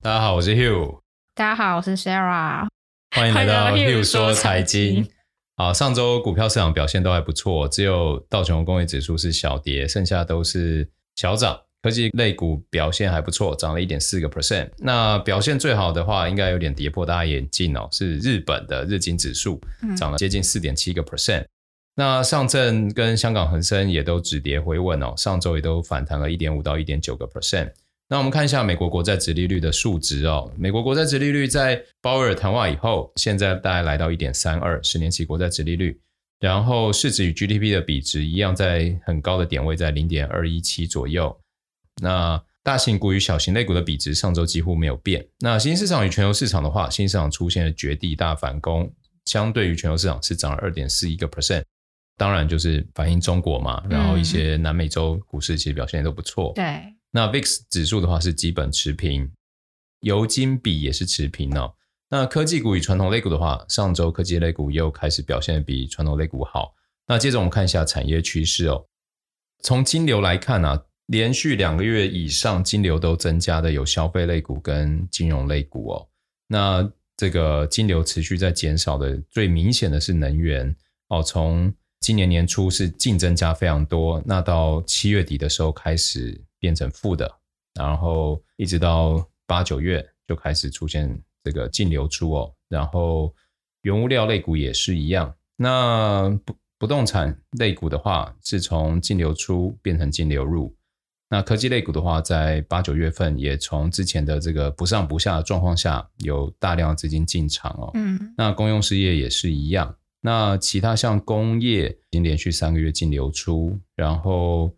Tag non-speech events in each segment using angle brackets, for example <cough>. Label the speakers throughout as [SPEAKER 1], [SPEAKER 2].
[SPEAKER 1] 大家好，我是 Hugh。
[SPEAKER 2] 大家好，我是 Sarah。
[SPEAKER 1] 欢迎来到 Hugh 说财经。好，上周股票市场表现都还不错，只有道琼工业指数是小跌，剩下都是小涨。科技类股表现还不错，涨了一点四个 percent。那表现最好的话，应该有点跌破大家眼镜哦，是日本的日经指数涨了接近四点七个 percent。那上证跟香港恒生也都止跌回稳哦，上周也都反弹了一点五到一点九个 percent。那我们看一下美国国债殖利率的数值哦，美国国债殖利率在鲍威尔谈话以后，现在大概来到一点三二，十年期国债殖利率，然后市值与 GDP 的比值一样，在很高的点位，在零点二一七左右。那大型股与小型类股的比值上周几乎没有变。那新兴市场与全球市场的话，新兴市场出现了绝地大反攻，相对于全球市场是涨了二点四一个 percent。当然就是反映中国嘛，然后一些南美洲股市其实表现也都不错。
[SPEAKER 2] 对。
[SPEAKER 1] 那 VIX 指数的话是基本持平，油金比也是持平哦。那科技股与传统类股的话，上周科技类股又开始表现比传统类股好。那接着我们看一下产业趋势哦。从金流来看啊。连续两个月以上金流都增加的有消费类股跟金融类股哦。那这个金流持续在减少的最明显的是能源哦。从今年年初是净增加非常多，那到七月底的时候开始变成负的，然后一直到八九月就开始出现这个净流出哦。然后原物料类股也是一样。那不不动产类股的话，是从净流出变成净流入。那科技类股的话，在八九月份也从之前的这个不上不下的状况下，有大量的资金进场哦。嗯。那公用事业也是一样。那其他像工业已经连续三个月净流出，然后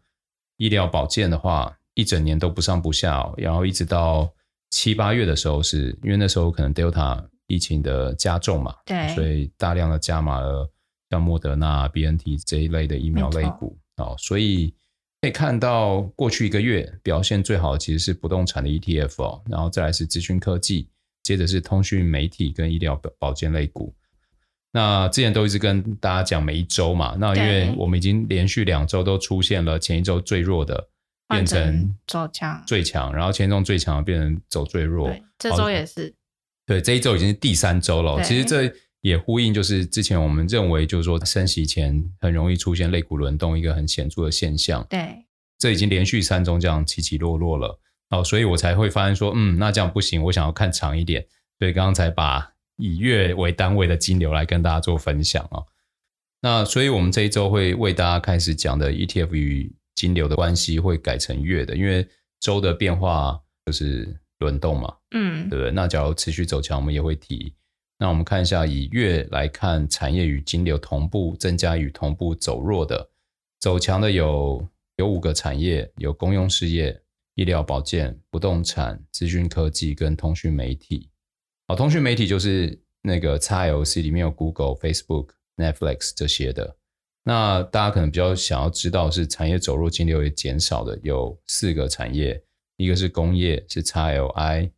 [SPEAKER 1] 医疗保健的话，一整年都不上不下哦。然后一直到七八月的时候是，是因为那时候可能 Delta 疫情的加重嘛，
[SPEAKER 2] 对，
[SPEAKER 1] 所以大量的加码了像莫德纳、BNT 这一类的疫苗类股哦，所以。可以看到，过去一个月表现最好的其实是不动产的 ETF 哦，然后再来是资讯科技，接着是通讯媒体跟医疗保健类股。那之前都一直跟大家讲每一周嘛，那因为我们已经连续两周都出现了前一周最弱的变成
[SPEAKER 2] 走强
[SPEAKER 1] 最强，然后前一周最强变成走最弱，
[SPEAKER 2] 这周也是。
[SPEAKER 1] 对，这一周已经是第三周了。其实这。也呼应，就是之前我们认为，就是说升息前很容易出现肋骨轮动一个很显著的现象。
[SPEAKER 2] 对，
[SPEAKER 1] 这已经连续三周这样起起落落了，哦，所以我才会发现说，嗯，那这样不行，我想要看长一点，所以刚刚才把以月为单位的金流来跟大家做分享啊。那所以我们这一周会为大家开始讲的 ETF 与金流的关系会改成月的，因为周的变化就是轮动嘛，嗯，对不对？那假如持续走强，我们也会提。那我们看一下，以月来看，产业与金流同步增加与同步走弱的，走强的有有五个产业，有公用事业、医疗保健、不动产、资讯科技跟通讯媒体。好，通讯媒体就是那个 XLC 里面有 Google、Facebook、Netflix 这些的。那大家可能比较想要知道是产业走弱、金流也减少的，有四个产业，一个是工业是 XLI，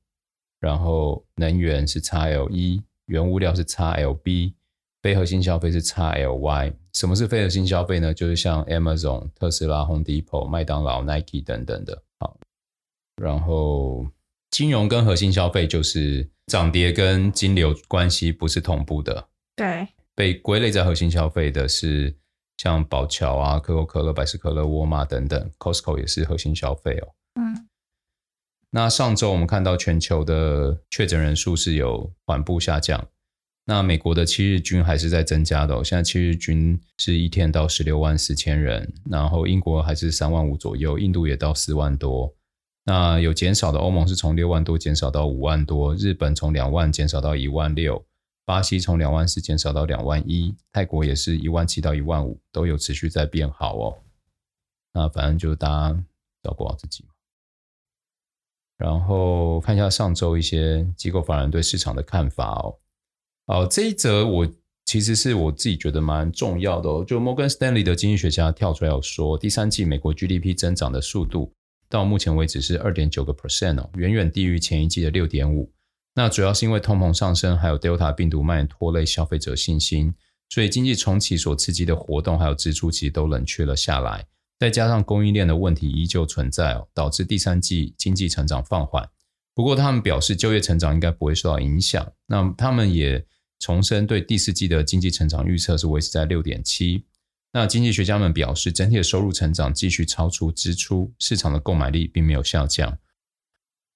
[SPEAKER 1] 然后能源是 XLE。原物料是 XLB，非核心消费是 XLY。什么是非核心消费呢？就是像 Amazon、特斯拉、Home Depot、麦当劳、Nike 等等的。好，然后金融跟核心消费就是涨跌跟金流关系不是同步的。
[SPEAKER 2] 对，
[SPEAKER 1] 被归类在核心消费的是像宝侨啊、可口可乐、百事可乐、沃尔玛等等，Costco 也是核心消费哦。嗯。那上周我们看到全球的确诊人数是有缓步下降，那美国的七日均还是在增加的哦，现在七日均是一天到十六万四千人，然后英国还是三万五左右，印度也到四万多，那有减少的欧盟是从六万多减少到五万多，日本从两万减少到一万六，巴西从两万四减少到两万一，泰国也是一万七到一万五，都有持续在变好哦。那反正就大家照顾好自己。然后看一下上周一些机构法人对市场的看法哦。哦，这一则我其实是我自己觉得蛮重要的哦。就摩根士丹利的经济学家跳出来有说，第三季美国 GDP 增长的速度到目前为止是二点九个 percent 哦，远远低于前一季的六点五。那主要是因为通膨上升，还有 Delta 病毒蔓延拖累消费者信心，所以经济重启所刺激的活动还有支出其实都冷却了下来。再加上供应链的问题依旧存在哦，导致第三季经济成长放缓。不过他们表示就业成长应该不会受到影响。那他们也重申对第四季的经济成长预测是维持在六点七。那经济学家们表示，整体的收入成长继续超出支出，市场的购买力并没有下降。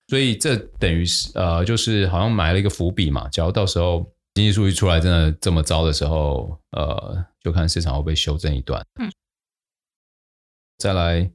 [SPEAKER 1] 所以这等于是呃，就是好像埋了一个伏笔嘛。假如到时候经济数据出来真的这么糟的时候，呃，就看市场会不会修正一段。嗯。再来，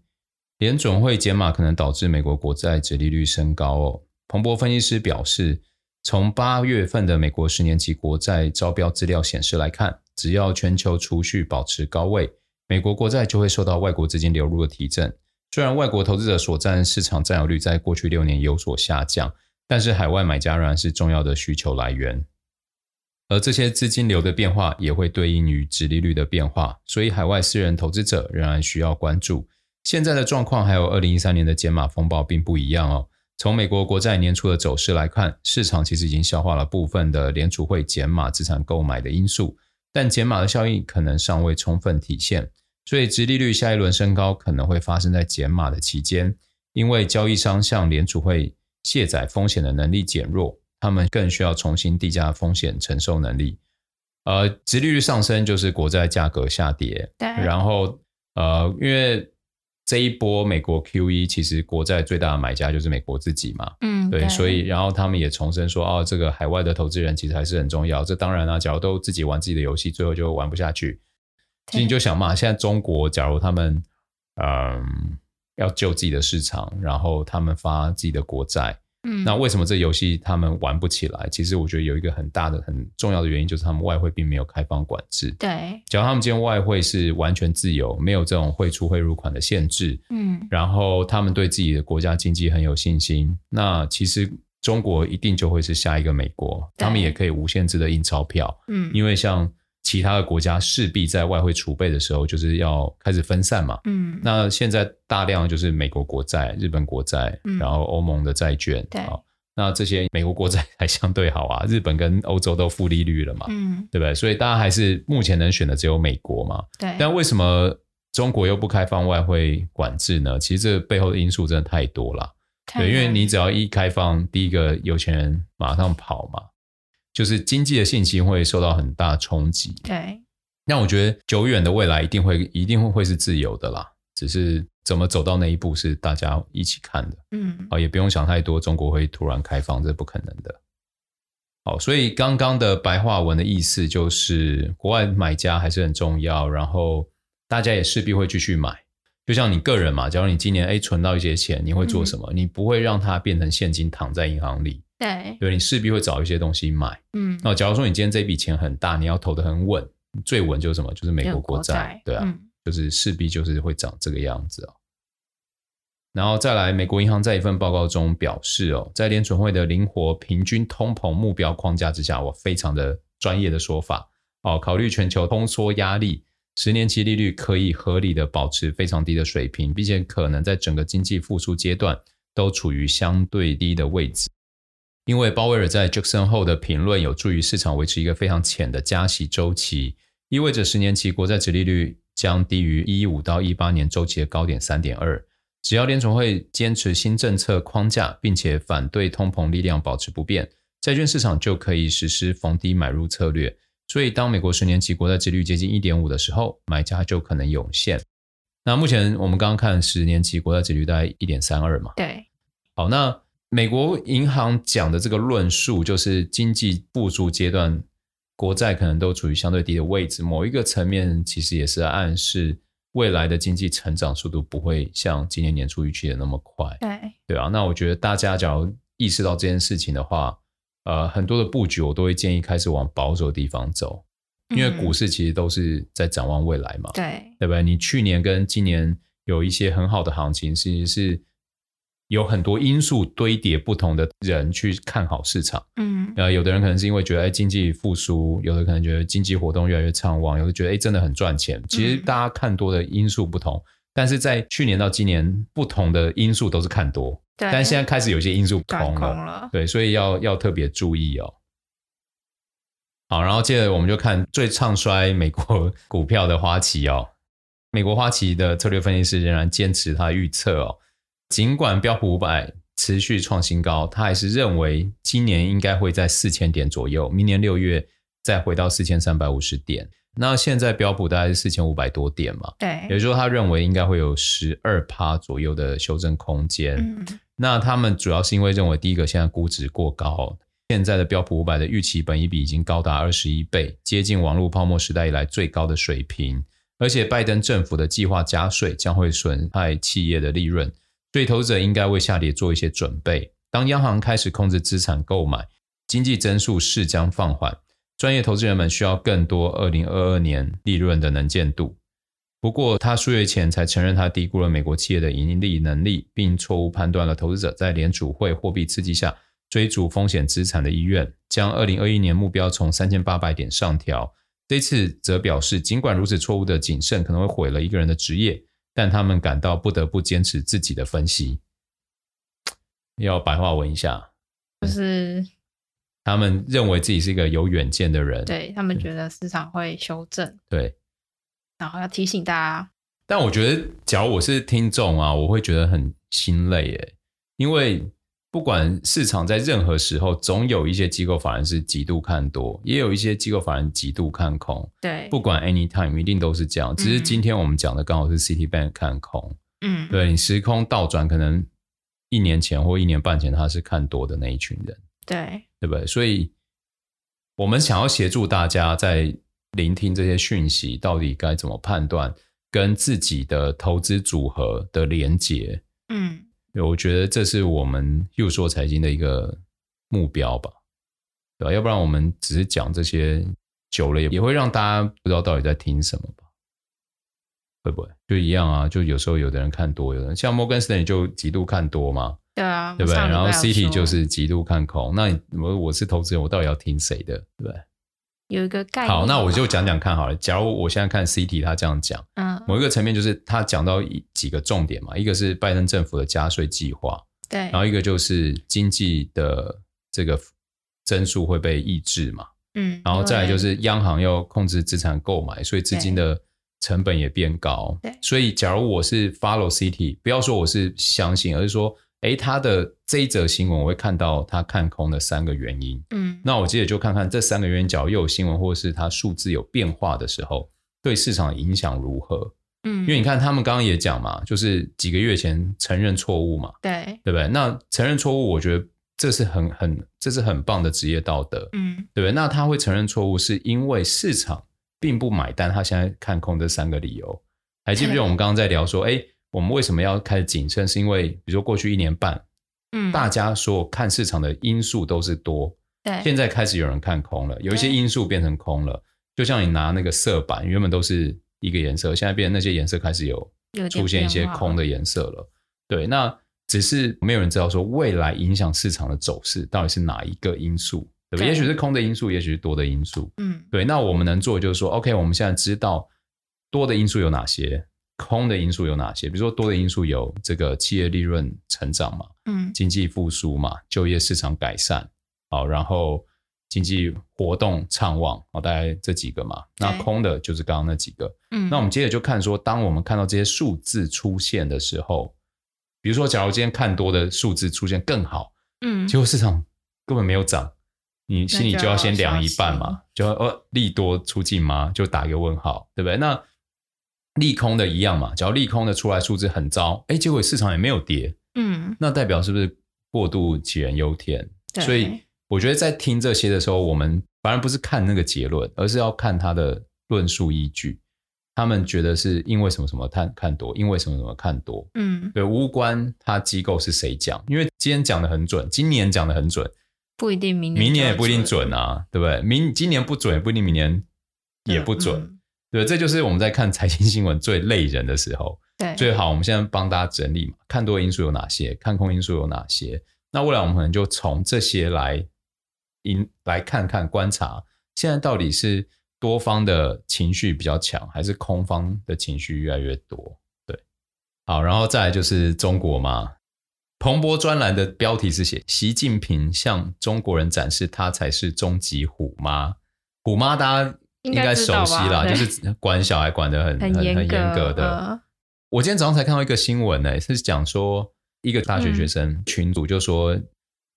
[SPEAKER 1] 联准会减码可能导致美国国债殖利率升高哦。彭博分析师表示，从八月份的美国十年期国债招标资料显示来看，只要全球储蓄保持高位，美国国债就会受到外国资金流入的提振。虽然外国投资者所占市场占有率在过去六年有所下降，但是海外买家仍然是重要的需求来源。而这些资金流的变化也会对应于殖利率的变化，所以海外私人投资者仍然需要关注。现在的状况还有二零一三年的减码风暴并不一样哦。从美国国债年初的走势来看，市场其实已经消化了部分的联储会减码资产购买的因素，但减码的效应可能尚未充分体现，所以殖利率下一轮升高可能会发生在减码的期间，因为交易商向联储会卸载风险的能力减弱，他们更需要重新递加风险承受能力。呃，殖利率上升就是国债价格下跌，对，然后呃，因为。这一波美国 QE 其实国债最大的买家就是美国自己嘛，嗯，对，对，所以然后他们也重申说，哦，这个海外的投资人其实还是很重要。这当然啊，假如都自己玩自己的游戏，最后就玩不下去。其实你就想嘛，现在中国假如他们嗯要救自己的市场，然后他们发自己的国债。嗯，那为什么这游戏他们玩不起来？其实我觉得有一个很大的、很重要的原因，就是他们外汇并没有开放管制。
[SPEAKER 2] 对，
[SPEAKER 1] 假如他们今天外汇是完全自由，没有这种汇出汇入款的限制，嗯，然后他们对自己的国家经济很有信心，那其实中国一定就会是下一个美国，他们也可以无限制的印钞票，嗯，因为像。其他的国家势必在外汇储备的时候，就是要开始分散嘛。嗯，那现在大量就是美国国债、日本国债，嗯、然后欧盟的债券。对，那这些美国国债还相对好啊，日本跟欧洲都负利率了嘛。嗯，对不对？所以大家还是目前能选的只有美国嘛。对。但为什么中国又不开放外汇管制呢？其实这背后的因素真的太多了。对，因为你只要一开放，第一个有钱人马上跑嘛。就是经济的信心会受到很大冲击。对，那我觉得久远的未来一定会一定会会是自由的啦，只是怎么走到那一步是大家一起看的。嗯，啊，也不用想太多，中国会突然开放，这是不可能的。好，所以刚刚的白话文的意思就是，国外买家还是很重要，然后大家也势必会继续买。就像你个人嘛，假如你今年诶存到一些钱，你会做什么？嗯，你不会让它变成现金躺在银行里。对，对，你势必会找一些东西买。嗯，那假如说你今天这笔钱很大，你要投的很稳，最稳就是什么？就是美国国债。国债对啊，嗯、就是势必就是会长这个样子哦。然后再来，美国银行在一份报告中表示哦，在联准会的灵活平均通膨目标框架之下，我非常的专业的说法哦，考虑全球通缩压力，十年期利率可以合理的保持非常低的水平，并且可能在整个经济复苏阶段都处于相对低的位置。因为鲍威尔在 Jackson 后的评论有助于市场维持一个非常浅的加息周期，意味着十年期国债殖利率将低于一五到一八年周期的高点三点二。只要联储会坚持新政策框架，并且反对通膨力量保持不变，债券市场就可以实施逢低买入策略。所以，当美国十年期国债殖利率接近一点五的时候，买家就可能涌现。那目前我们刚刚看十年期国债殖利率大概一点三二嘛？对。好，那。美国银行讲的这个论述，就是经济复苏阶段，国债可能都处于相对低的位置。某一个层面，其实也是暗示未来的经济成长速度不会像今年年初预期的那么快。对，对啊。那我觉得大家假如意识到这件事情的话，呃，很多的布局我都会建议开始往保守的地方走，因为股市其实都是在展望未来嘛。对、嗯，对不对？你去年跟今年有一些很好的行情，其实是。有很多因素堆叠，不同的人去看好市场。嗯，呃，有的人可能是因为觉得哎经济复苏，有的可能觉得经济活动越来越畅旺，有的觉得哎真的很赚钱。其实大家看多的因素不同，嗯、但是在去年到今年，不同的因素都是看多。对，但现在开始有些因素空了，空了对，所以要要特别注意哦。好，然后接着我们就看最唱衰美国股票的花旗哦。美国花旗的策略分析师仍然坚持他的预测哦。尽管标普五百持续创新高，他还是认为今年应该会在四千点左右，明年六月再回到四千三百五十点。那现在标普大概是四千五百多点嘛，
[SPEAKER 2] 对，
[SPEAKER 1] 也就是说他认为应该会有十二趴左右的修正空间。
[SPEAKER 2] 嗯，
[SPEAKER 1] 那他们主要是因为认为第一个现在估值过高，现在的标普五百的预期本益比已经高达二十一倍，接近网络泡沫时代以来最高的水平。而且拜登政府的计划加税将会损害企业的利润，所以投资者应该为下跌做一些准备。当央行开始控制资产购买，经济增速势将放缓，专业投资人们需要更多二零二二年利润的能见度。不过，他数月前才承认他低估了美国企业的盈利能力，并错误判断了投资者在联储会货币刺激下追逐风险资产的意愿，将二零二一年目标从三千八百点上调。这次则表示，尽管如此，错误的谨慎可能会毁了一个人的职业，但他们感到不得不坚持自己的分析。要白话文一下，
[SPEAKER 2] 就是
[SPEAKER 1] 他们认为自己是一个有远见的人，
[SPEAKER 2] 对，他们觉得市场会修正，
[SPEAKER 1] 对，
[SPEAKER 2] 然后要提醒大家。
[SPEAKER 1] 但我觉得，假如我是听众啊，我会觉得很心累耶，因为。不管市场在任何时候，总有一些机构法人是极度看多，也有一些机构法人极度看空。
[SPEAKER 2] 对，
[SPEAKER 1] 不管 anytime，一定都是这样。只是今天我们讲的刚好是 Citibank 看空。
[SPEAKER 2] 嗯，
[SPEAKER 1] 对，你时空倒转，可能一年前或一年半前他是看多的那一群人。
[SPEAKER 2] 对，
[SPEAKER 1] 对不对？所以，我们想要协助大家在聆听这些讯息，到底该怎么判断跟自己的投资组合的连结。
[SPEAKER 2] 嗯。
[SPEAKER 1] 我觉得这是我们又说财经的一个目标吧，对吧？要不然我们只是讲这些久了，也也会让大家不知道到底在听什么吧？会不会就一样啊？就有时候有的人看多，有的人像摩根士丹利就极度看多嘛，
[SPEAKER 2] 对啊，
[SPEAKER 1] 对不对？然后 Citi 就是极度看空。那我我是投资人，我到底要听谁的？对不对？
[SPEAKER 2] 有一个概念。
[SPEAKER 1] 好，那我就讲讲看好了。假如我现在看 Citi 他这样讲，
[SPEAKER 2] 嗯，
[SPEAKER 1] 某一个层面就是他讲到几个重点嘛，一个是拜登政府的加税计划，
[SPEAKER 2] 对，
[SPEAKER 1] 然后一个就是经济的这个增速会被抑制嘛，
[SPEAKER 2] 嗯，
[SPEAKER 1] 然后再来就是央行要控制资产购买，所以资金的成本也变高，
[SPEAKER 2] 对，
[SPEAKER 1] 所以假如我是 follow Citi，不要说我是相信，而是说。诶，他的这一则新闻，我会看到他看空的三个原因。
[SPEAKER 2] 嗯，
[SPEAKER 1] 那我接着就看看这三个原因，假如又有新闻，或是它数字有变化的时候，对市场影响如何？
[SPEAKER 2] 嗯，
[SPEAKER 1] 因为你看他们刚刚也讲嘛，就是几个月前承认错误嘛，
[SPEAKER 2] 对，
[SPEAKER 1] 对不对？那承认错误，我觉得这是很很这是很棒的职业道德，
[SPEAKER 2] 嗯，
[SPEAKER 1] 对不对？那他会承认错误，是因为市场并不买单，他现在看空这三个理由。还记不记得我们刚刚在聊说，诶我们为什么要开始谨慎？是因为比如说过去一年半，
[SPEAKER 2] 嗯，
[SPEAKER 1] 大家说看市场的因素都是多，
[SPEAKER 2] 对，
[SPEAKER 1] 现在开始有人看空了，有一些因素变成空了。就像你拿那个色板，原本都是一个颜色，现在变成那些颜色开始有出现一些空的颜色了。对，那只是没有人知道说未来影响市场的走势到底是哪一个因素，对不对？也许是空的因素，也许是多的因素。
[SPEAKER 2] 嗯，
[SPEAKER 1] 对。那我们能做的就是说，OK，我们现在知道多的因素有哪些。空的因素有哪些？比如说多的因素有这个企业利润成长嘛，
[SPEAKER 2] 嗯，
[SPEAKER 1] 经济复苏嘛，就业市场改善，好，然后经济活动畅旺，好，大概这几个嘛。那空的就是刚刚那几个，嗯，那我们接着就看说，当我们看到这些数字出现的时候，比如说，假如今天看多的数字出现更好，
[SPEAKER 2] 嗯，
[SPEAKER 1] 结果市场根本没有涨，你心里就要先凉一半嘛，就要呃利多出尽吗？就打一个问号，对不对？那利空的一样嘛，只要利空的出来数字很糟，哎，结果市场也没有跌，
[SPEAKER 2] 嗯，
[SPEAKER 1] 那代表是不是过度杞人忧天？所以我觉得在听这些的时候，我们反而不是看那个结论，而是要看他的论述依据。他们觉得是因为什么什么看看多，因为什么什么看多，
[SPEAKER 2] 嗯，
[SPEAKER 1] 对，无关他机构是谁讲，因为今天讲的很准，今年讲的很准，
[SPEAKER 2] 不一定明年
[SPEAKER 1] 明年也不一定准啊，对不对？明今年不准，也不一定明年也不准。嗯对，这就是我们在看财经新闻最累人的时候。
[SPEAKER 2] 对，
[SPEAKER 1] 最好我们现在帮大家整理嘛，看多因素有哪些，看空因素有哪些。那未来我们可能就从这些来，因来看看观察，现在到底是多方的情绪比较强，还是空方的情绪越来越多？对，好，然后再来就是中国嘛。彭博专栏的标题是写习近平向中国人展示他才是终极虎妈，虎妈大家。应该熟悉啦，就是管小孩管的很很很严格的。呃、我今天早上才看到一个新闻呢、欸，是讲说一个大学学生群组就说，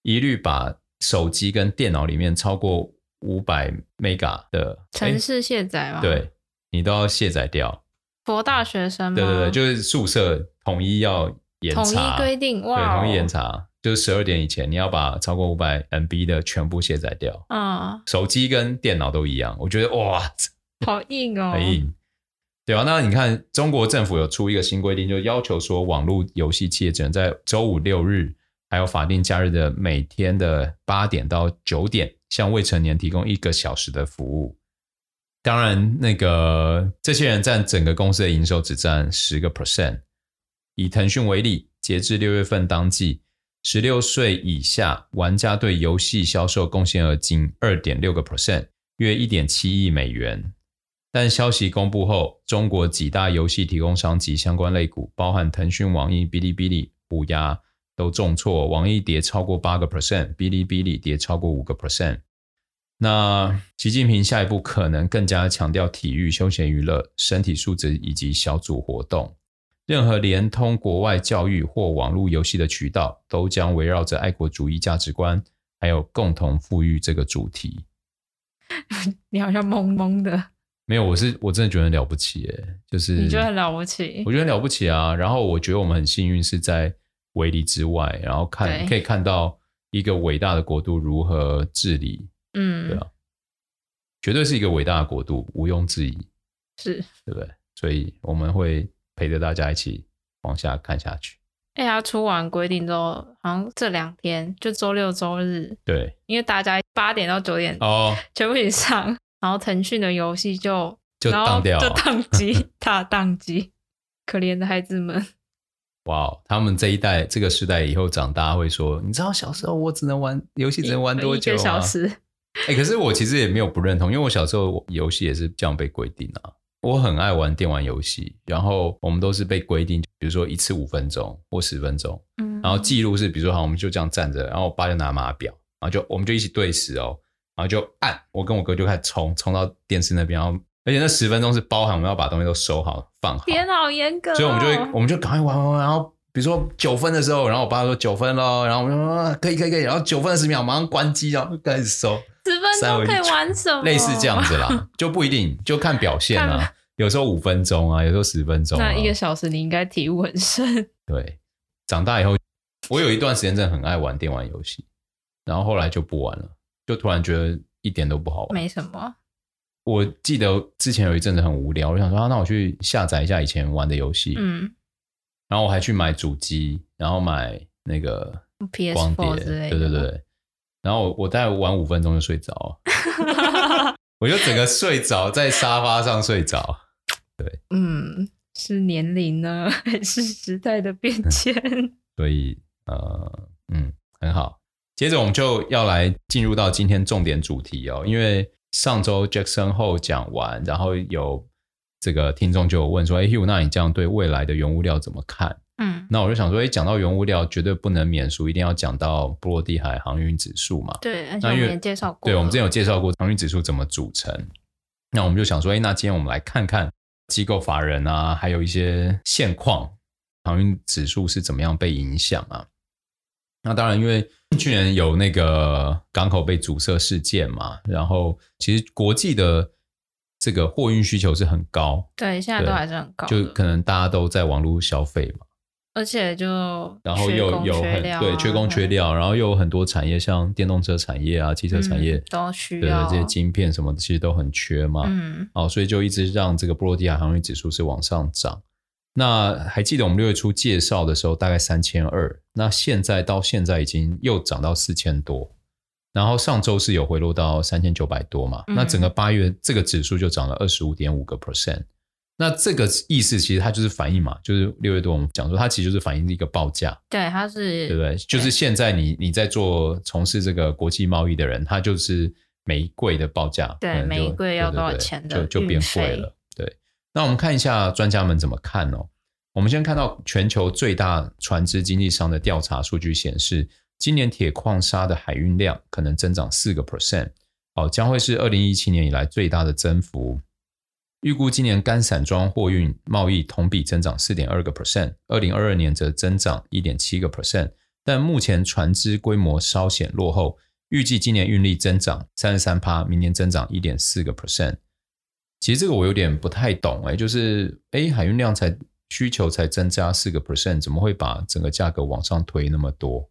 [SPEAKER 1] 一律把手机跟电脑里面超过五百 mega 的
[SPEAKER 2] 程式卸载嘛，
[SPEAKER 1] 对，你都要卸载掉。
[SPEAKER 2] 佛大学生吗？
[SPEAKER 1] 对对对，就是宿舍统一要严查，
[SPEAKER 2] 统一规定，
[SPEAKER 1] 对，统一严查，就是十二点以前你要把超过五百 MB 的全部卸载掉。
[SPEAKER 2] 啊，
[SPEAKER 1] 手机跟电脑都一样，我觉得哇，
[SPEAKER 2] 好硬哦，
[SPEAKER 1] 很硬。对啊，那你看，中国政府有出一个新规定，就要求说，网络游戏企业只能在周五六日还有法定假日的每天的八点到九点，向未成年提供一个小时的服务。当然，那个这些人占整个公司的营收只占十个 percent。以腾讯为例，截至六月份当季，十六岁以下玩家对游戏销售贡献额仅二点六个 percent，约一点七亿美元。但消息公布后，中国几大游戏提供商及相关类股，包含腾讯、网易、哔哩哔哩、虎牙，都重挫。网易跌超过八个 percent，哔哩哔哩跌超过五个 percent。那习近平下一步可能更加强调体育、休闲娱乐、身体素质以及小组活动。任何连通国外教育或网络游戏的渠道，都将围绕着爱国主义价值观，还有共同富裕这个主题。<laughs>
[SPEAKER 2] 你好像懵懵的。
[SPEAKER 1] 没有，我是我真的觉得很了不起，哎，就是
[SPEAKER 2] 你觉得很了不起，
[SPEAKER 1] 我觉得很了不起啊。然后我觉得我们很幸运是在围篱之外，然后看可以看到一个伟大的国度如何治理，嗯，对啊，绝对是一个伟大的国度，毋庸置疑，
[SPEAKER 2] 是，
[SPEAKER 1] 对不对？所以我们会陪着大家一起往下看下去。
[SPEAKER 2] 哎呀，出完规定之后，好像这两天就周六周日，
[SPEAKER 1] 对，
[SPEAKER 2] 因为大家八点到九点哦，<laughs> 全部以上。然后腾讯的游戏就
[SPEAKER 1] 就当掉，
[SPEAKER 2] 就宕 <laughs> 机，大宕机，可怜的孩子们。
[SPEAKER 1] 哇、wow，他们这一代这个时代以后长大会说，你知道小时候我只能玩游戏只能玩多久吗？
[SPEAKER 2] 一个小时。
[SPEAKER 1] 哎、欸，可是我其实也没有不认同，因为我小时候游戏也是这样被规定啊。我很爱玩电玩游戏，然后我们都是被规定，比如说一次五分钟或十分钟，嗯，然后记录是比如说好，我们就这样站着，然后我爸就拿码表，然后就我们就一起对时哦。然后就按，我跟我哥就开始冲，冲到电视那边，然后而且那十分钟是包含我们要把东西都收好放好，
[SPEAKER 2] 天好严格、哦，
[SPEAKER 1] 所以我们就会我们就赶快玩玩玩，然后比如说九分的时候，然后我爸说九分咯，然后我们说可以可以可以，然后九分的十秒马上关机，然后开始收，
[SPEAKER 2] 十分钟可以玩什么？
[SPEAKER 1] 类似这样子啦，<laughs> 就不一定，就看表现啊，有时候五分钟啊，有时候十分钟、啊，
[SPEAKER 2] 那一个小时你应该体悟很深。
[SPEAKER 1] 对，长大以后，我有一段时间真的很爱玩电玩游戏，然后后来就不玩了。就突然觉得一点都不好玩，
[SPEAKER 2] 没什么。
[SPEAKER 1] 我记得之前有一阵子很无聊，我想说，啊，那我去下载一下以前玩的游戏。嗯，然后我还去买主机，然后买那个光碟之类的。对对对。然后我我大概玩五分钟就睡着，<laughs> 我就整个睡着在沙发上睡着。对，
[SPEAKER 2] 嗯，是年龄呢，还是时代的变迁？<laughs>
[SPEAKER 1] 所以呃，嗯，很好。接着我们就要来进入到今天重点主题哦，因为上周 Jackson Hole 讲完，然后有这个听众就有问说：“哎，Hugh，那你这样对未来的原物料怎么看？”嗯，那我就想说，哎，讲到原物料，绝对不能免俗，一定要讲到波罗的海航运指数嘛。
[SPEAKER 2] 对，那因为介绍过，
[SPEAKER 1] 对，我们之前有介绍过航运指数怎么组成。那我们就想说，哎，那今天我们来看看机构法人啊，还有一些现况，航运指数是怎么样被影响啊？那当然，因为去年有那个港口被阻塞事件嘛，然后其实国际的这个货运需求是很高，
[SPEAKER 2] 对，现在都还是很高，
[SPEAKER 1] 就可能大家都在网络消费嘛，
[SPEAKER 2] 而且就
[SPEAKER 1] 然后又有很对缺工缺料，然后又有很多产业，像电动车产业啊、汽车产业、嗯、
[SPEAKER 2] 都需要
[SPEAKER 1] 对这些晶片什么的，其实都很缺嘛，嗯，哦，所以就一直让这个波罗的海航运指数是往上涨。那还记得我们六月初介绍的时候，大概三千二。那现在到现在已经又涨到四千多，然后上周是有回落到三千九百多嘛？嗯、那整个八月这个指数就涨了二十五点五个 percent。那这个意思其实它就是反映嘛，就是六月多我们讲说它其实就是反映一个报价。
[SPEAKER 2] 对，它是
[SPEAKER 1] 对不对？就是现在你你在做从事这个国际贸易的人，他就是每一柜的报价，
[SPEAKER 2] 对，每一柜要多少钱的
[SPEAKER 1] 就就变贵了。对那我们看一下专家们怎么看哦。我们先看到全球最大船只经纪商的调查数据显示，今年铁矿砂的海运量可能增长四个 percent，哦，将会是二零一七年以来最大的增幅。预估今年干散装货运贸易同比增长四点二个 percent，二零二二年则增长一点七个 percent。但目前船只规模稍显落后，预计今年运力增长三十三趴，明年增长一点四个 percent。其实这个我有点不太懂哎，就是哎，海运量才需求才增加四个 percent，怎么会把整个价格往上推那么多？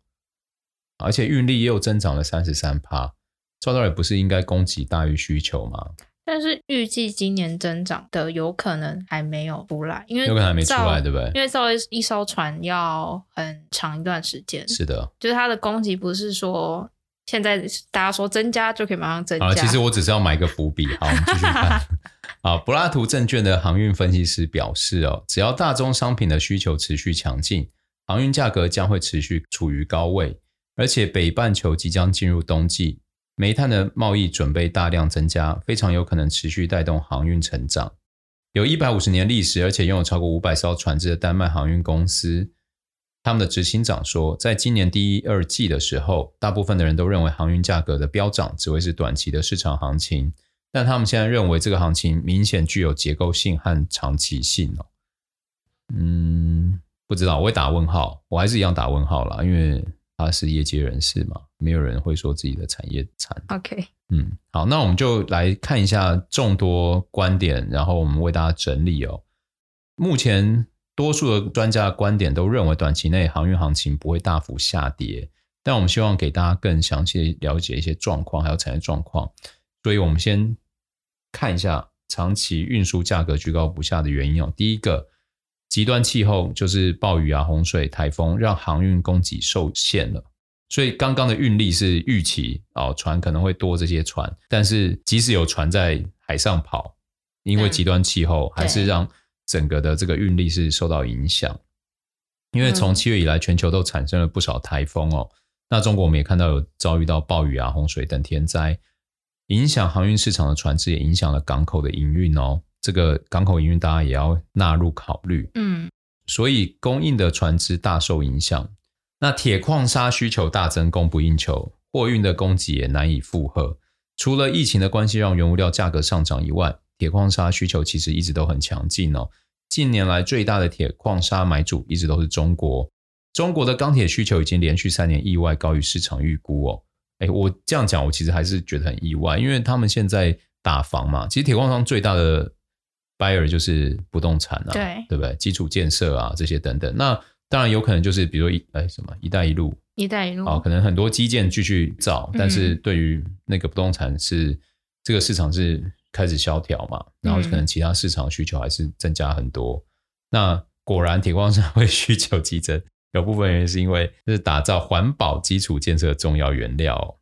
[SPEAKER 1] 而且运力又增长了三十三趴，照道理不是应该供给大于需求吗？
[SPEAKER 2] 但是预计今年增长的有可能还没有出来，因为
[SPEAKER 1] 有可能还没出来，对不对？
[SPEAKER 2] 因为造一艘船要很长一段时间。
[SPEAKER 1] 是的，
[SPEAKER 2] 就是它的供给不是说现在大家说增加就可以马上增加。
[SPEAKER 1] 好，其实我只是要埋个伏笔。好，我们继续看。<laughs> 啊，柏拉图证券的航运分析师表示哦，只要大宗商品的需求持续强劲，航运价格将会持续处于高位，而且北半球即将进入冬季。煤炭的贸易准备大量增加，非常有可能持续带动航运成长。有一百五十年历史，而且拥有超过五百艘船只的丹麦航运公司，他们的执行长说，在今年第一二季的时候，大部分的人都认为航运价格的飙涨只会是短期的市场行情，但他们现在认为这个行情明显具有结构性和长期性哦。嗯，不知道，我会打问号，我还是一样打问号啦，因为。他是业界人士嘛，没有人会说自己的产业惨。
[SPEAKER 2] OK，
[SPEAKER 1] 嗯，好，那我们就来看一下众多观点，然后我们为大家整理哦。目前多数的专家的观点都认为，短期内航运行情不会大幅下跌，但我们希望给大家更详细了解一些状况，还有产业状况。所以我们先看一下长期运输价格居高不下的原因哦。第一个。极端气候就是暴雨啊、洪水、台风，让航运供给受限了。所以刚刚的运力是预期哦，船可能会多这些船，但是即使有船在海上跑，因为极端气候还是让整个的这个运力是受到影响。因为从七月以来，全球都产生了不少台风哦。那中国我们也看到有遭遇到暴雨啊、洪水等天灾，影响航运市场的船只也影响了港口的营运哦。这个港口营运，大家也要纳入考虑。嗯，所以供应的船只大受影响。那铁矿砂需求大增，供不应求，货运的供给也难以负荷。除了疫情的关系让原物料价格上涨以外，铁矿砂需求其实一直都很强劲哦。近年来最大的铁矿砂买主一直都是中国。中国的钢铁需求已经连续三年意外高于市场预估哦。哎，我这样讲，我其实还是觉得很意外，因为他们现在打房嘛，其实铁矿砂最大的 buyer 就是不动产啊，对，对不对？基础建设啊，这些等等。那当然有可能就是，比如说一哎什么“一带一路”，“
[SPEAKER 2] 一带一路”
[SPEAKER 1] 啊，可能很多基建继续造，但是对于那个不动产是、嗯、这个市场是开始萧条嘛，然后可能其他市场需求还是增加很多。嗯、那果然铁矿山会需求激增，<laughs> 有部分原因是因为就是打造环保基础建设的重要原料，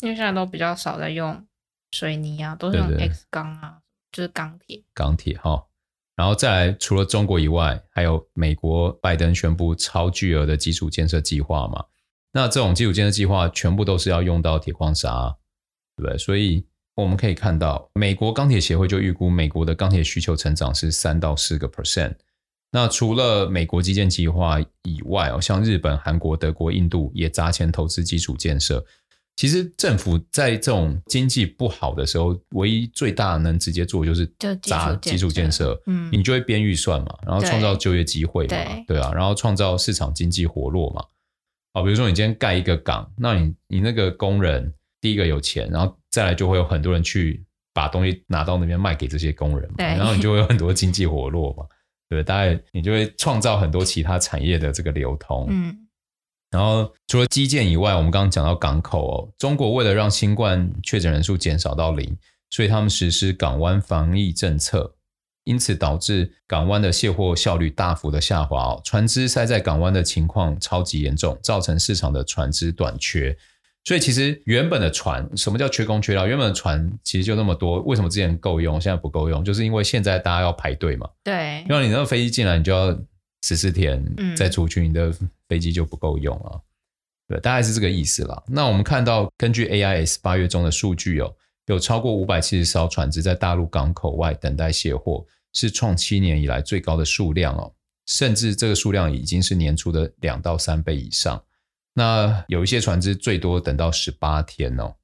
[SPEAKER 2] 因为现在都比较少在用水泥啊，都是用 X 钢啊。对对就是钢铁，
[SPEAKER 1] 钢铁哈，然后再来，除了中国以外，还有美国拜登宣布超巨额的基础建设计划嘛？那这种基础建设计划全部都是要用到铁矿砂，对不对？所以我们可以看到，美国钢铁协会就预估美国的钢铁需求成长是三到四个 percent。那除了美国基建计划以外哦，像日本、韩国、德国、印度也砸钱投资基础建设。其实政府在这种经济不好的时候，唯一最大能直接做就是砸基础建设，嗯，你就会编预算嘛，然后创造就业机会嘛，对，对啊，然后创造市场经济活络嘛。好，比如说你今天盖一个港，那你你那个工人第一个有钱，然后再来就会有很多人去把东西拿到那边卖给这些工人嘛，然后你就会有很多经济活络嘛，对，大概你就会创造很多其他产业的这个流通，嗯。然后除了基建以外，我们刚刚讲到港口哦，中国为了让新冠确诊人数减少到零，所以他们实施港湾防疫政策，因此导致港湾的卸货效率大幅的下滑哦，船只塞在港湾的情况超级严重，造成市场的船只短缺。所以其实原本的船，什么叫缺工缺料？原本的船其实就那么多，为什么之前够用，现在不够用？就是因为现在大家要排队嘛。
[SPEAKER 2] 对，
[SPEAKER 1] 因为你那个飞机进来，你就要。十四天再出去，你的飞机就不够用了。嗯，对，大概是这个意思啦。那我们看到，根据 AIS 八月中的数据哦，有超过五百七十艘船只在大陆港口外等待卸货，是创七年以来最高的数量哦。甚至这个数量已经是年初的两到三倍以上。那有一些船只最多等到十八天哦。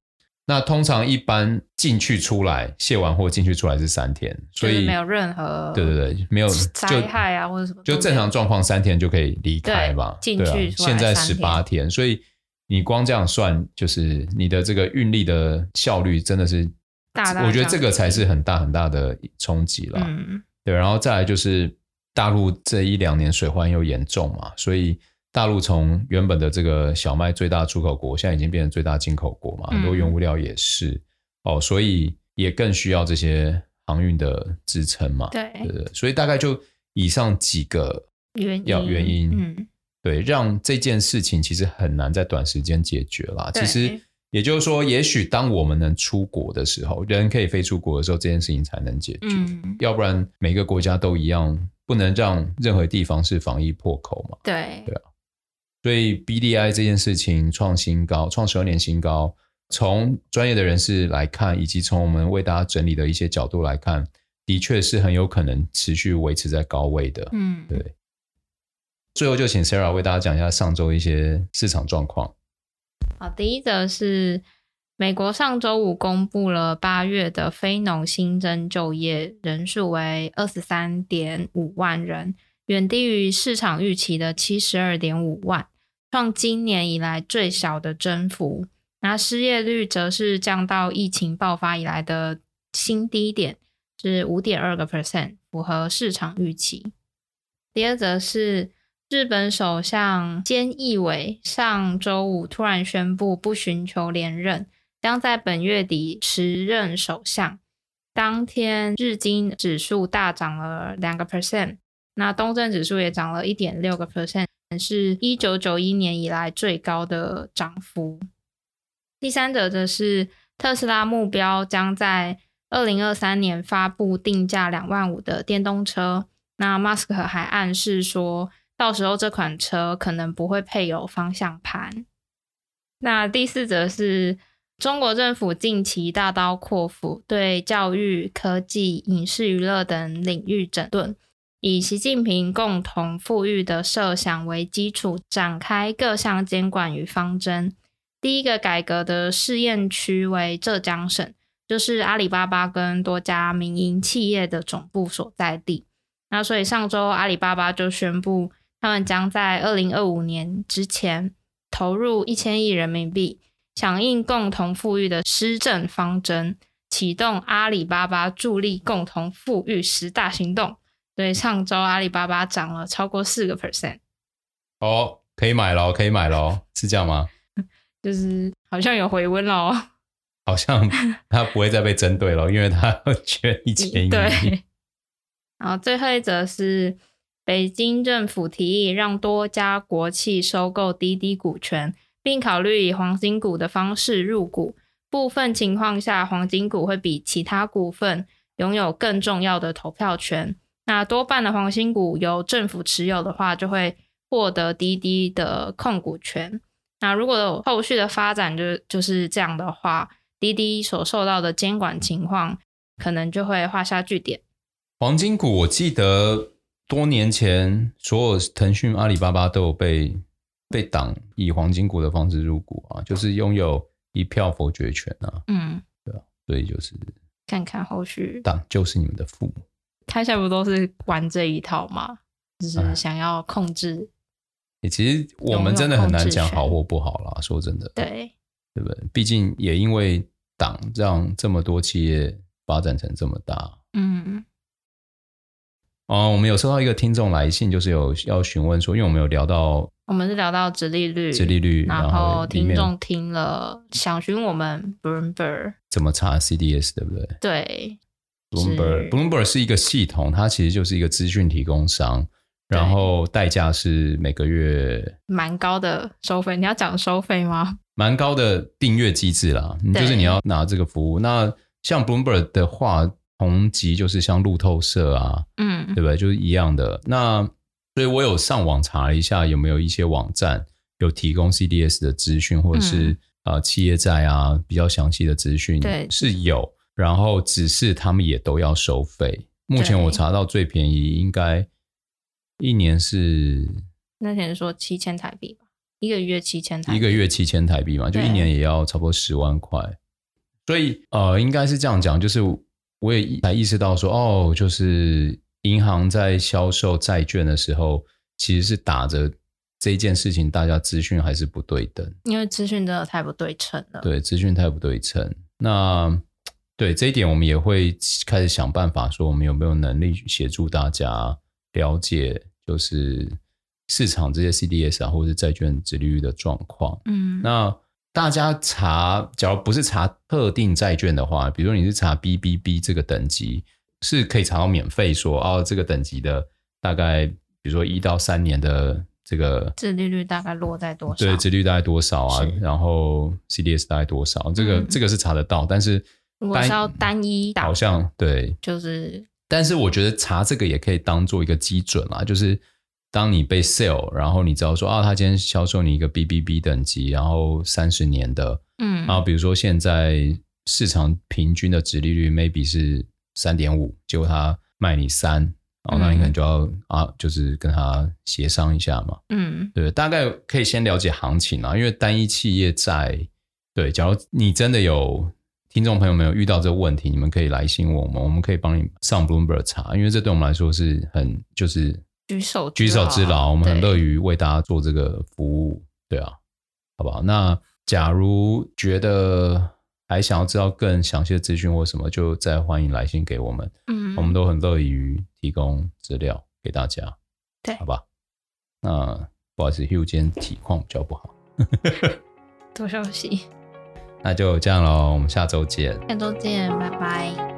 [SPEAKER 1] 那通常一般进去出来卸完货进去出来是三天，所以
[SPEAKER 2] 没有任何
[SPEAKER 1] 对对对，没有
[SPEAKER 2] 灾害啊或者什么，
[SPEAKER 1] 就正常状况三天就可以离开吧。
[SPEAKER 2] 进去、啊、
[SPEAKER 1] 现在十八天，所以你光这样算，就是你的这个运力的效率真的是
[SPEAKER 2] 大大，
[SPEAKER 1] 我觉得这个才是很大很大的冲击了。
[SPEAKER 2] 嗯，
[SPEAKER 1] 对，然后再来就是大陆这一两年水患又严重嘛，所以。大陆从原本的这个小麦最大出口国，现在已经变成最大进口国嘛，很多原物料也是、嗯、哦，所以也更需要这些航运的支撑嘛。
[SPEAKER 2] 对，
[SPEAKER 1] 对，所以大概就以上几个
[SPEAKER 2] 原
[SPEAKER 1] 要原因，
[SPEAKER 2] 嗯，
[SPEAKER 1] 对，让这件事情其实很难在短时间解决啦。其实也就是说，也许当我们能出国的时候，人可以飞出国的时候，这件事情才能解决。
[SPEAKER 2] 嗯，
[SPEAKER 1] 要不然每个国家都一样，不能让任何地方是防疫破口嘛。
[SPEAKER 2] 对，
[SPEAKER 1] 对啊。所以 BDI 这件事情创新高，创十二年新高。从专业的人士来看，以及从我们为大家整理的一些角度来看，的确是很有可能持续维持在高位的。
[SPEAKER 2] 嗯，
[SPEAKER 1] 对。最后就请 Sarah 为大家讲一下上周一些市场状况。
[SPEAKER 2] 好，第一则是美国上周五公布了八月的非农新增就业人数为二十三点五万人。远低于市场预期的七十二点五万，创今年以来最小的增幅。那失业率则是降到疫情爆发以来的新低点，是五点二个 percent，符合市场预期。第二则是日本首相菅义伟上周五突然宣布不寻求连任，将在本月底辞任首相。当天日经指数大涨了两个 percent。那东证指数也涨了一点六个 percent，是一九九一年以来最高的涨幅。第三则则是特斯拉目标将在二零二三年发布定价两万五的电动车。那马斯克还暗示说，到时候这款车可能不会配有方向盘。那第四则是中国政府近期大刀阔斧对教育、科技、影视娱乐等领域整顿。以习近平共同富裕的设想为基础，展开各项监管与方针。第一个改革的试验区为浙江省，就是阿里巴巴跟多家民营企业的总部所在地。那所以上周阿里巴巴就宣布，他们将在二零二五年之前投入一千亿人民币，响应共同富裕的施政方针，启动阿里巴巴助力共同富裕十大行动。所以上周阿里巴巴涨了超过四个 percent。
[SPEAKER 1] 哦，可以买喽，可以买喽，是这样吗？<laughs>
[SPEAKER 2] 就是好像有回温了，<laughs>
[SPEAKER 1] 好像他不会再被针对了，因为他缺一千亿。<laughs>
[SPEAKER 2] 对。然后最后一则是北京政府提议让多家国企收购滴滴股权，并考虑以黄金股的方式入股。部分情况下，黄金股会比其他股份拥有更重要的投票权。那多半的黄金股由政府持有的话，就会获得滴滴的控股权。那如果有后续的发展就就是这样的话，滴滴所受到的监管情况可能就会画下句点。
[SPEAKER 1] 黄金股，我记得多年前所有腾讯、阿里巴巴都有被被党以黄金股的方式入股啊，就是拥有一票否决权啊。
[SPEAKER 2] 嗯，
[SPEAKER 1] 对啊，所以就是
[SPEAKER 2] 看看后续，
[SPEAKER 1] 党就是你们的父母。
[SPEAKER 2] 他现在不都是玩这一套吗？就是想要控制。
[SPEAKER 1] 欸、其实我们真的很难讲好或不好啦。说真的，
[SPEAKER 2] 对，
[SPEAKER 1] 对不对？毕竟也因为党让这么多企业发展成这么大。
[SPEAKER 2] 嗯。
[SPEAKER 1] 哦，我们有收到一个听众来信，就是有要询问说，因为我们有聊到，
[SPEAKER 2] 我们是聊到直利率，
[SPEAKER 1] 直利率，
[SPEAKER 2] 然后听众听了想询问我们 Bloomberg
[SPEAKER 1] 怎么查 CDS，对不对？
[SPEAKER 2] 对。
[SPEAKER 1] Bloomberg Bloomberg 是一个系统，它其实就是一个资讯提供商，然后代价是每个月
[SPEAKER 2] 蛮高的收费。你要讲收费吗？
[SPEAKER 1] 蛮高的订阅机制啦，就是你要拿这个服务。那像 Bloomberg 的话，同级就是像路透社啊，
[SPEAKER 2] 嗯，
[SPEAKER 1] 对不对？就是一样的。那所以我有上网查了一下，有没有一些网站有提供 CDS 的资讯，或者是呃、企业债啊比较详细的资讯，
[SPEAKER 2] 对，
[SPEAKER 1] 是有。然后只是他们也都要收费。目前我查到最便宜应该一年是
[SPEAKER 2] 那天说七千台币吧，一个月七千台币，
[SPEAKER 1] 一个月七千台币嘛，就一年也要差不多十万块。所以呃，应该是这样讲，就是我也才意识到说，哦，就是银行在销售债券的时候，其实是打着这件事情，大家资讯还是不对等，
[SPEAKER 2] 因为资讯真的太不对称了。
[SPEAKER 1] 对，资讯太不对称。那对这一点，我们也会开始想办法，说我们有没有能力协助大家了解，就是市场这些 CDS 啊，或者是债券殖利率的状况。嗯，那大家查，假如不是查特定债券的话，比如说你是查 BBB 这个等级，是可以查到免费说，哦，这个等级的大概，比如说一到三年的这个
[SPEAKER 2] 殖利率大概落在多少？
[SPEAKER 1] 对，殖利率大概多少啊？然后 CDS 大概多少？这个、嗯、这个是查得到，但是。
[SPEAKER 2] 如果是要单一打，
[SPEAKER 1] 好像对，
[SPEAKER 2] 就是，
[SPEAKER 1] 但是我觉得查这个也可以当做一个基准啦，就是当你被 sell，然后你知道说啊，他今天销售你一个 BBB 等级，然后三十年的，嗯，然后比如说现在市场平均的值利率 maybe 是三点五，结果他卖你三，然后那你可能就要、嗯、啊，就是跟他协商一下嘛，嗯，对，大概可以先了解行情啊，因为单一企业在，对，假如你真的有。听众朋友们有遇到这个问题，你们可以来信问我们，我们可以帮你上 Bloomberg 查，因为这对我们来说是很就是
[SPEAKER 2] 举手
[SPEAKER 1] 举手之劳，我们很乐于为大家做这个服务，对啊，好不好？那假如觉得还想要知道更详细的资讯或什么，就再欢迎来信给我们，嗯，我们都很乐于提供资料给大家，
[SPEAKER 2] 对，
[SPEAKER 1] 好吧？那不好意思，Hugh 今天体况比较不好，<laughs>
[SPEAKER 2] 多休息。
[SPEAKER 1] 那就这样喽，我们下周见。
[SPEAKER 2] 下周见，拜拜。